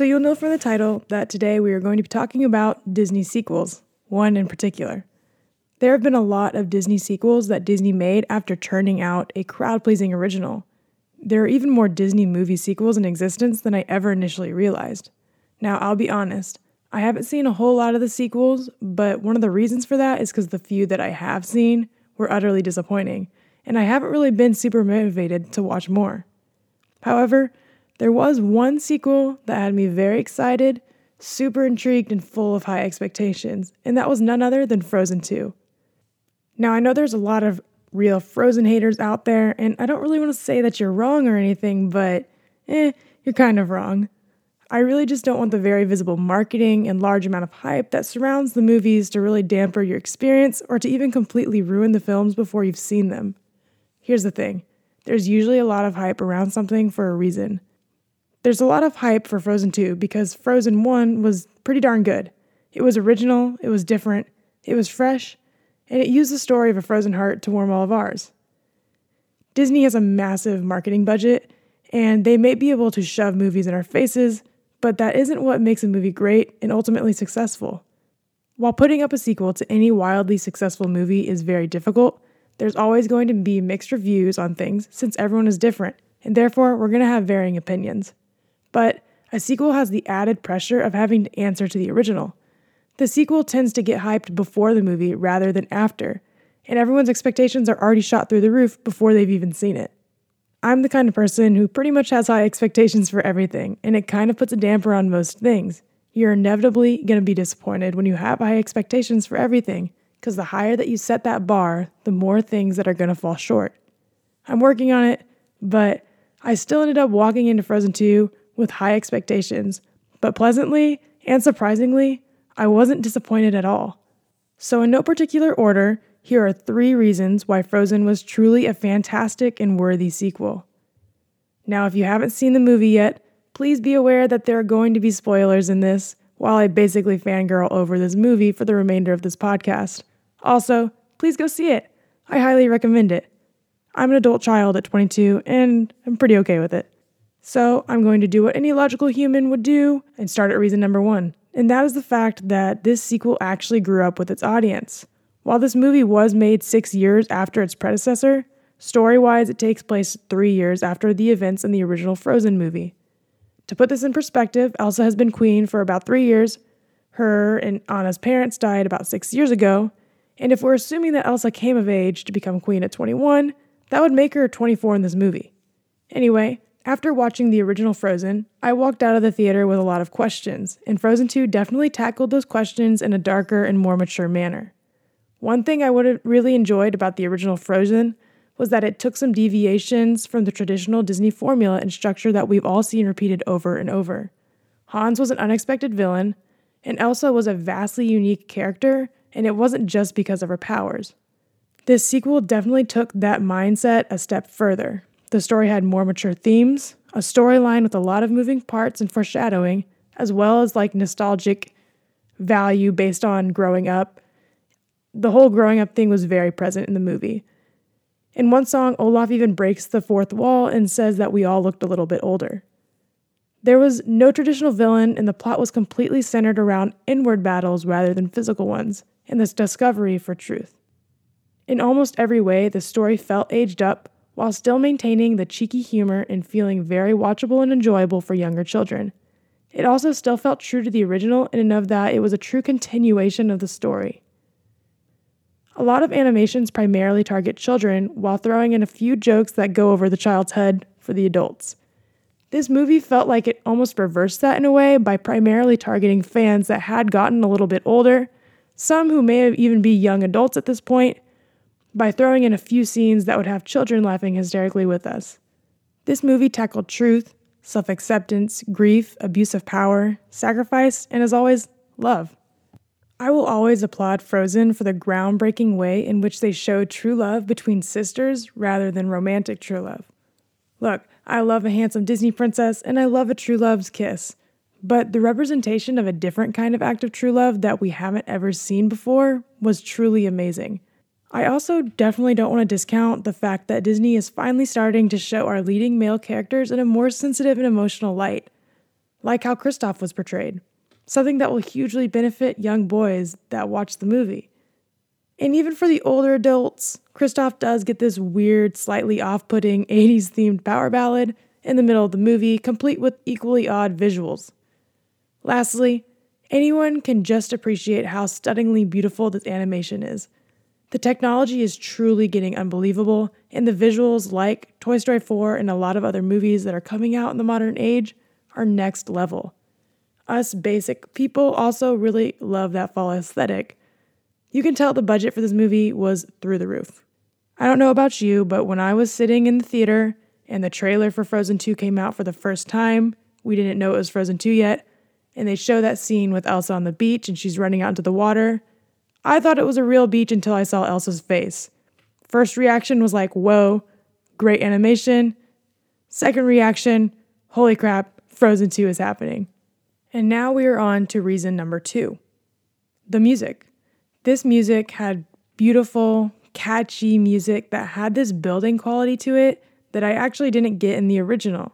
So, you'll know from the title that today we are going to be talking about Disney sequels, one in particular. There have been a lot of Disney sequels that Disney made after churning out a crowd pleasing original. There are even more Disney movie sequels in existence than I ever initially realized. Now, I'll be honest, I haven't seen a whole lot of the sequels, but one of the reasons for that is because the few that I have seen were utterly disappointing, and I haven't really been super motivated to watch more. However, there was one sequel that had me very excited, super intrigued, and full of high expectations, and that was none other than Frozen 2. Now, I know there's a lot of real Frozen haters out there, and I don't really want to say that you're wrong or anything, but eh, you're kind of wrong. I really just don't want the very visible marketing and large amount of hype that surrounds the movies to really damper your experience or to even completely ruin the films before you've seen them. Here's the thing there's usually a lot of hype around something for a reason. There's a lot of hype for Frozen 2 because Frozen 1 was pretty darn good. It was original, it was different, it was fresh, and it used the story of a frozen heart to warm all of ours. Disney has a massive marketing budget, and they may be able to shove movies in our faces, but that isn't what makes a movie great and ultimately successful. While putting up a sequel to any wildly successful movie is very difficult, there's always going to be mixed reviews on things since everyone is different, and therefore we're going to have varying opinions. But a sequel has the added pressure of having to answer to the original. The sequel tends to get hyped before the movie rather than after, and everyone's expectations are already shot through the roof before they've even seen it. I'm the kind of person who pretty much has high expectations for everything, and it kind of puts a damper on most things. You're inevitably going to be disappointed when you have high expectations for everything, because the higher that you set that bar, the more things that are going to fall short. I'm working on it, but I still ended up walking into Frozen 2 with high expectations, but pleasantly and surprisingly, I wasn't disappointed at all. So, in no particular order, here are three reasons why Frozen was truly a fantastic and worthy sequel. Now, if you haven't seen the movie yet, please be aware that there are going to be spoilers in this while I basically fangirl over this movie for the remainder of this podcast. Also, please go see it. I highly recommend it. I'm an adult child at 22 and I'm pretty okay with it. So I'm going to do what any logical human would do and start at reason number one. And that is the fact that this sequel actually grew up with its audience. While this movie was made six years after its predecessor, story wise, it takes place three years after the events in the original Frozen movie. To put this in perspective, Elsa has been queen for about three years. Her and Anna's parents died about six years ago. And if we're assuming that Elsa came of age to become queen at 21, that would make her 24 in this movie. Anyway, after watching the original Frozen, I walked out of the theater with a lot of questions, and Frozen 2 definitely tackled those questions in a darker and more mature manner. One thing I would have really enjoyed about the original Frozen was that it took some deviations from the traditional Disney formula and structure that we've all seen repeated over and over. Hans was an unexpected villain, and Elsa was a vastly unique character, and it wasn't just because of her powers. This sequel definitely took that mindset a step further, the story had more mature themes, a storyline with a lot of moving parts and foreshadowing, as well as like nostalgic value based on growing up. The whole growing up thing was very present in the movie. In one song, Olaf even breaks the fourth wall and says that we all looked a little bit older. There was no traditional villain, and the plot was completely centered around inward battles rather than physical ones, and this discovery for truth. In almost every way, the story felt aged up, while still maintaining the cheeky humor and feeling very watchable and enjoyable for younger children. It also still felt true to the original in and of that it was a true continuation of the story. A lot of animations primarily target children while throwing in a few jokes that go over the child's head for the adults. This movie felt like it almost reversed that in a way by primarily targeting fans that had gotten a little bit older, some who may even be young adults at this point, by throwing in a few scenes that would have children laughing hysterically with us. This movie tackled truth, self acceptance, grief, abuse of power, sacrifice, and as always, love. I will always applaud Frozen for the groundbreaking way in which they showed true love between sisters rather than romantic true love. Look, I love a handsome Disney princess and I love a true love's kiss, but the representation of a different kind of act of true love that we haven't ever seen before was truly amazing. I also definitely don't want to discount the fact that Disney is finally starting to show our leading male characters in a more sensitive and emotional light. like how Kristoff was portrayed, something that will hugely benefit young boys that watch the movie. And even for the older adults, Kristoff does get this weird, slightly off putting 80s themed power ballad in the middle of the movie, complete with equally odd visuals. Lastly, anyone can just appreciate how stunningly beautiful this animation is. The technology is truly getting unbelievable, and the visuals, like Toy Story 4 and a lot of other movies that are coming out in the modern age, are next level. Us basic people also really love that fall aesthetic. You can tell the budget for this movie was through the roof. I don't know about you, but when I was sitting in the theater and the trailer for Frozen 2 came out for the first time, we didn't know it was Frozen 2 yet, and they show that scene with Elsa on the beach and she's running out into the water. I thought it was a real beach until I saw Elsa's face. First reaction was like, whoa, great animation. Second reaction, holy crap, Frozen 2 is happening. And now we are on to reason number two the music. This music had beautiful, catchy music that had this building quality to it that I actually didn't get in the original.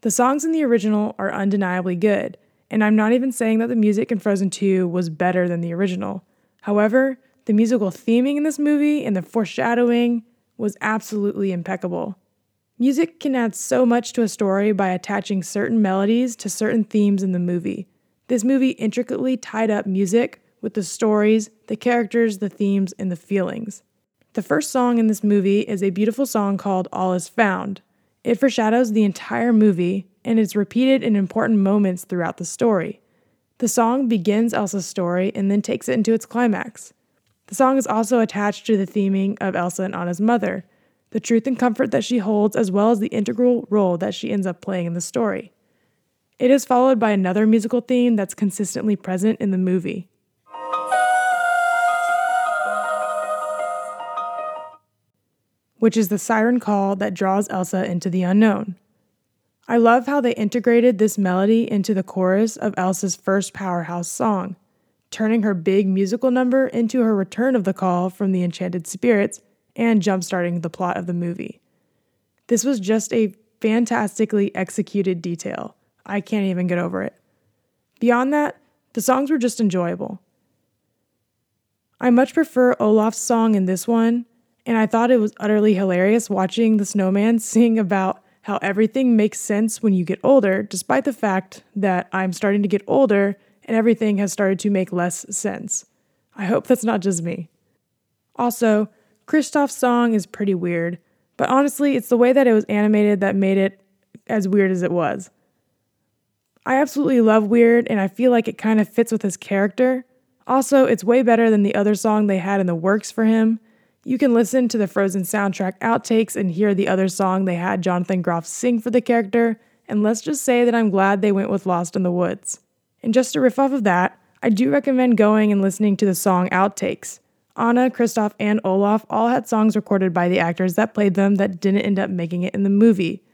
The songs in the original are undeniably good, and I'm not even saying that the music in Frozen 2 was better than the original. However, the musical theming in this movie and the foreshadowing was absolutely impeccable. Music can add so much to a story by attaching certain melodies to certain themes in the movie. This movie intricately tied up music with the stories, the characters, the themes, and the feelings. The first song in this movie is a beautiful song called All Is Found. It foreshadows the entire movie and is repeated in important moments throughout the story. The song begins Elsa's story and then takes it into its climax. The song is also attached to the theming of Elsa and Anna's mother, the truth and comfort that she holds, as well as the integral role that she ends up playing in the story. It is followed by another musical theme that's consistently present in the movie. which is the siren call that draws Elsa into the unknown. I love how they integrated this melody into the chorus of Elsa's first powerhouse song, turning her big musical number into her return of the call from the enchanted spirits and jumpstarting the plot of the movie. This was just a fantastically executed detail. I can't even get over it. Beyond that, the songs were just enjoyable. I much prefer Olaf's song in this one and I thought it was utterly hilarious watching the snowman sing about how everything makes sense when you get older, despite the fact that I'm starting to get older and everything has started to make less sense. I hope that's not just me. Also, Kristoff's song is pretty weird, but honestly, it's the way that it was animated that made it as weird as it was. I absolutely love Weird, and I feel like it kind of fits with his character. Also, it's way better than the other song they had in the works for him, you can listen to the Frozen soundtrack outtakes and hear the other song they had Jonathan Groff sing for the character, and let's just say that I'm glad they went with Lost in the Woods. And just to riff off of that, I do recommend going and listening to the song Outtakes. Anna, Kristoff, and Olaf all had songs recorded by the actors that played them that didn't end up making it in the movie.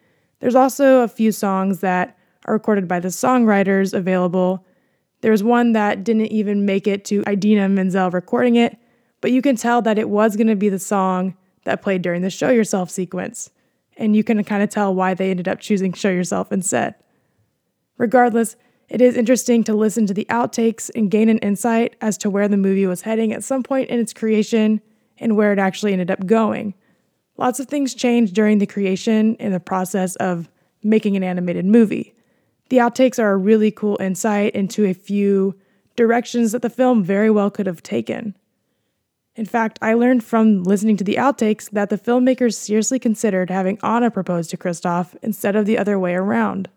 There's also a few songs that are recorded by the songwriters available. There's one that didn't even make it to Idina Menzel recording it, but you can tell that it was going to be the song that played during the Show Yourself sequence, and you can kind of tell why they ended up choosing Show Yourself instead. Regardless, it is interesting to listen to the outtakes and gain an insight as to where the movie was heading at some point in its creation and where it actually ended up going. Lots of things changed during the creation and the process of making an animated movie. The outtakes are a really cool insight into a few directions that the film very well could have taken. In fact, I learned from listening to the outtakes that the filmmakers seriously considered having Anna propose to Kristoff instead of the other way around.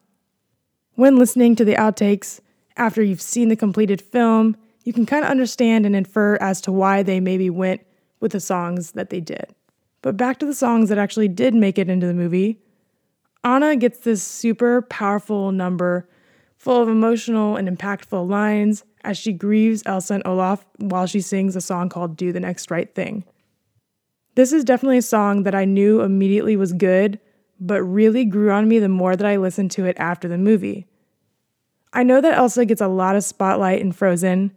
When listening to the outtakes, after you've seen the completed film, you can kind of understand and infer as to why they maybe went with the songs that they did. But back to the songs that actually did make it into the movie. Anna gets this super powerful number full of emotional and impactful lines as she grieves Elsa and Olaf while she sings a song called Do the Next Right Thing. This is definitely a song that I knew immediately was good, but really grew on me the more that I listened to it after the movie. I know that Elsa gets a lot of spotlight in Frozen,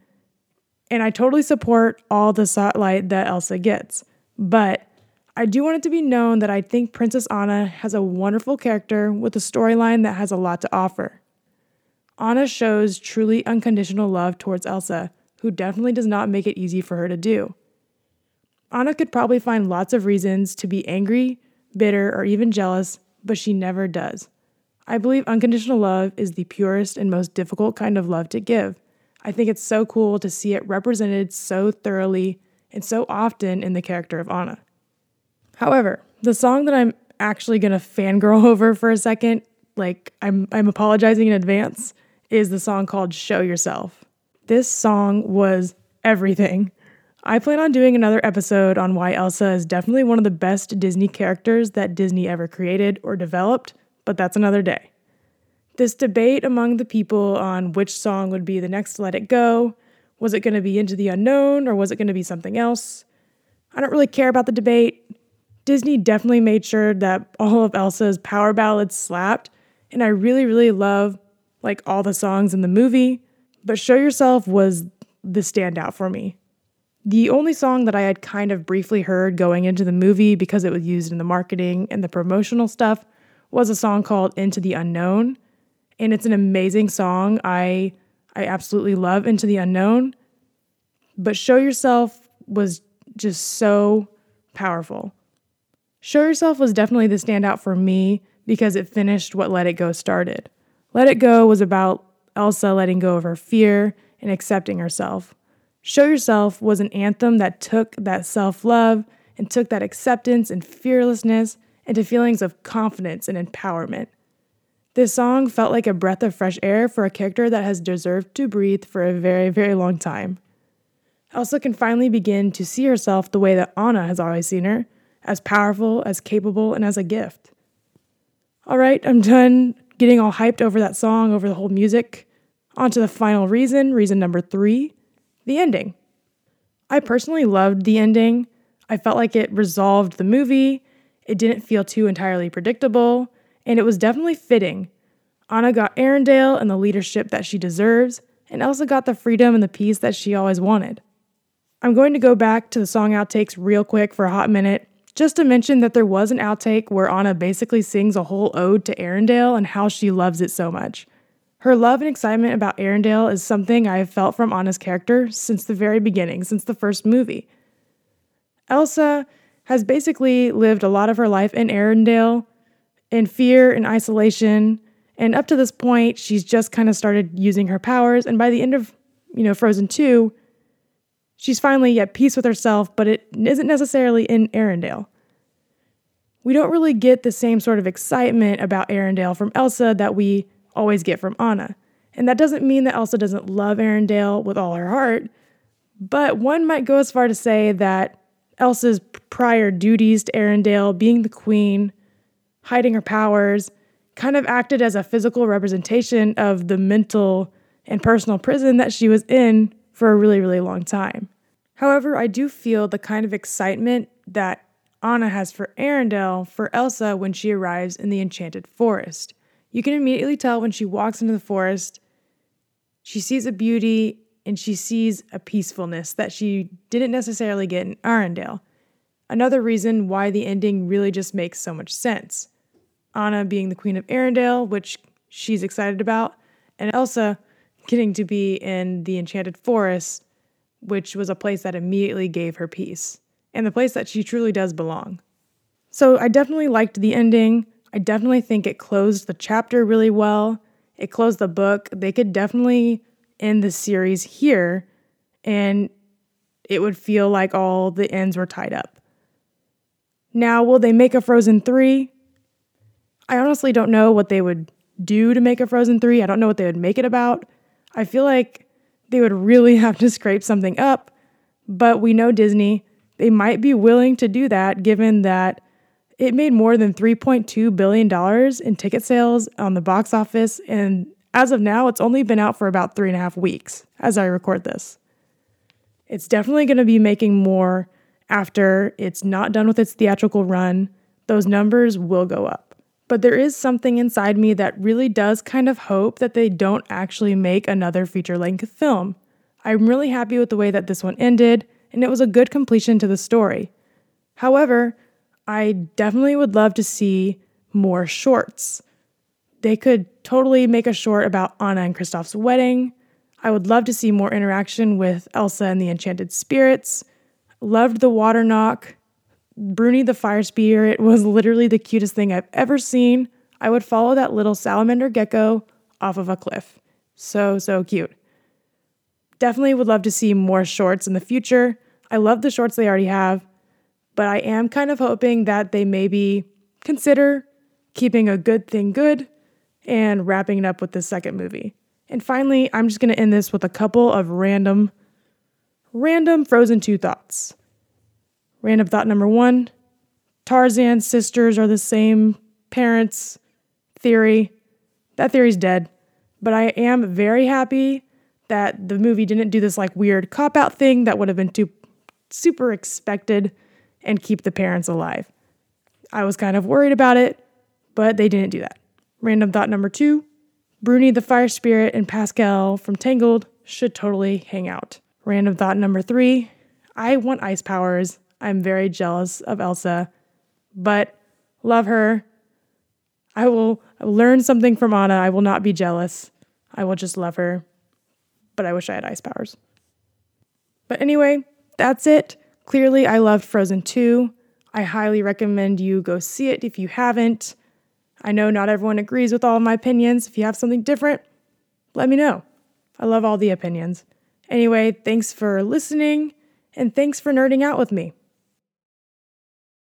and I totally support all the spotlight that Elsa gets, but I do want it to be known that I think Princess Anna has a wonderful character with a storyline that has a lot to offer. Anna shows truly unconditional love towards Elsa, who definitely does not make it easy for her to do. Anna could probably find lots of reasons to be angry, bitter, or even jealous, but she never does. I believe unconditional love is the purest and most difficult kind of love to give. I think it's so cool to see it represented so thoroughly and so often in the character of Anna. However, the song that I'm actually to fangirl over for a second, like I'm I'm apologizing in advance, is the song called Show Yourself. This song was everything. I plan on doing another episode on why Elsa is definitely one of the best Disney characters that Disney ever created or developed, but that's another day. This debate among the people on which song would be the next Let It Go was it going to be Into the Unknown or was it going to be something else? I don't really care about the debate. Disney definitely made sure that all of Elsa's power ballads slapped, and I really, really love like all the songs in the movie, but Show Yourself was the standout for me. The only song that I had kind of briefly heard going into the movie because it was used in the marketing and the promotional stuff was a song called Into the Unknown. And it's an amazing song. I I absolutely love Into the Unknown. But Show Yourself was just so powerful. Show Yourself was definitely the standout for me because it finished what Let It Go started. Let It Go was about Elsa letting go of her fear and accepting herself. Show Yourself was an anthem that took that self love and took that acceptance and fearlessness into feelings of confidence and empowerment. This song felt like a breath of fresh air for a character that has deserved to breathe for a very, very long time. Elsa can finally begin to see herself the way that Anna has always seen her as powerful, as capable, and as a gift. All right, I'm done getting all hyped over that song, over the whole music. On to the final reason, reason number three the ending. I personally loved the ending. I felt like it resolved the movie, it didn't feel too entirely predictable, and it was definitely fitting. Anna got Arendelle and the leadership that she deserves, and Elsa got the freedom and the peace that she always wanted. I'm going to go back to the song outtakes real quick for a hot minute, just to mention that there was an outtake where Anna basically sings a whole ode to Arendelle and how she loves it so much. Her love and excitement about Arendelle is something I have felt from Anna's character since the very beginning, since the first movie. Elsa has basically lived a lot of her life in Arendelle, in fear and isolation, and up to this point, she's just kind of started using her powers. And by the end of, you know, Frozen 2, she's finally at peace with herself, but it isn't necessarily in Arendelle. We don't really get the same sort of excitement about Arendelle from Elsa that we always get from Anna. And that doesn't mean that Elsa doesn't love Arendelle with all her heart, but one might go as far to say that Elsa's prior duties to Arendelle, being the queen, hiding her powers, kind of acted as a physical representation of the mental and personal prison that she was in for a really, really long time. However, I do feel the kind of excitement that Anna has for Arendelle for Elsa when she arrives in the Enchanted Forest. You can immediately tell when she walks into the forest, she sees a beauty and she sees a peacefulness that she didn't necessarily get in Arendelle. Another reason why the ending really just makes so much sense. Anna being the Queen of Arendelle, which she's excited about, and Elsa getting to be in the Enchanted Forest, which was a place that immediately gave her peace, and the place that she truly does belong. So I definitely liked the ending. I definitely think it closed the chapter really well. It closed the book. They could definitely end the series here and it would feel like all the ends were tied up. Now, will they make a Frozen 3? I honestly don't know what they would do to make a Frozen 3. I don't know what they would make it about. I feel like they would really have to scrape something up, but we know Disney. They might be willing to do that given that it made more than $3.2 billion in ticket sales on the box office, and as of now, it's only been out for about three and a half weeks as I record this. It's definitely going to be making more after it's not done with its theatrical run. Those numbers will go up. But there is something inside me that really does kind of hope that they don't actually make another feature length film. I'm really happy with the way that this one ended, and it was a good completion to the story. However, I definitely would love to see more shorts. They could totally make a short about Anna and Kristoff's wedding. I would love to see more interaction with Elsa and the Enchanted Spirits. Loved the water Nokk. Bruni the fire spirit was literally the cutest thing I've ever seen. I would follow that little salamander gecko off of a cliff. So, so cute. Definitely would love to see more shorts in the future. I love the shorts they already have, but I am kind of hoping that they maybe consider keeping a good thing good and wrapping it up with the second movie. And finally, I'm just going to end this with a couple of random, random Frozen 2 thoughts. Random thought number one Tarzan's sisters are the same parents theory. That theory's dead. But I am very happy that the movie didn't do this like weird cop out thing that would have been too super expected and keep the parents alive. I was kind of worried about it, but they didn't do that. Random thought number two Bruni the Fire Spirit and Pascal from Tangled should totally hang out. Random thought number three I want ice powers. I'm very jealous of Elsa, but love her. I will learn something from Anna. I will not be jealous. I will just love her. But I wish I had ice powers. But anyway, that's it. Clearly, I loved Frozen 2. I highly recommend you go see it if you haven't. I know not everyone agrees with all of my opinions. If you have something different, let me know. I love all the opinions. Anyway, thanks for listening and thanks for nerding out with me.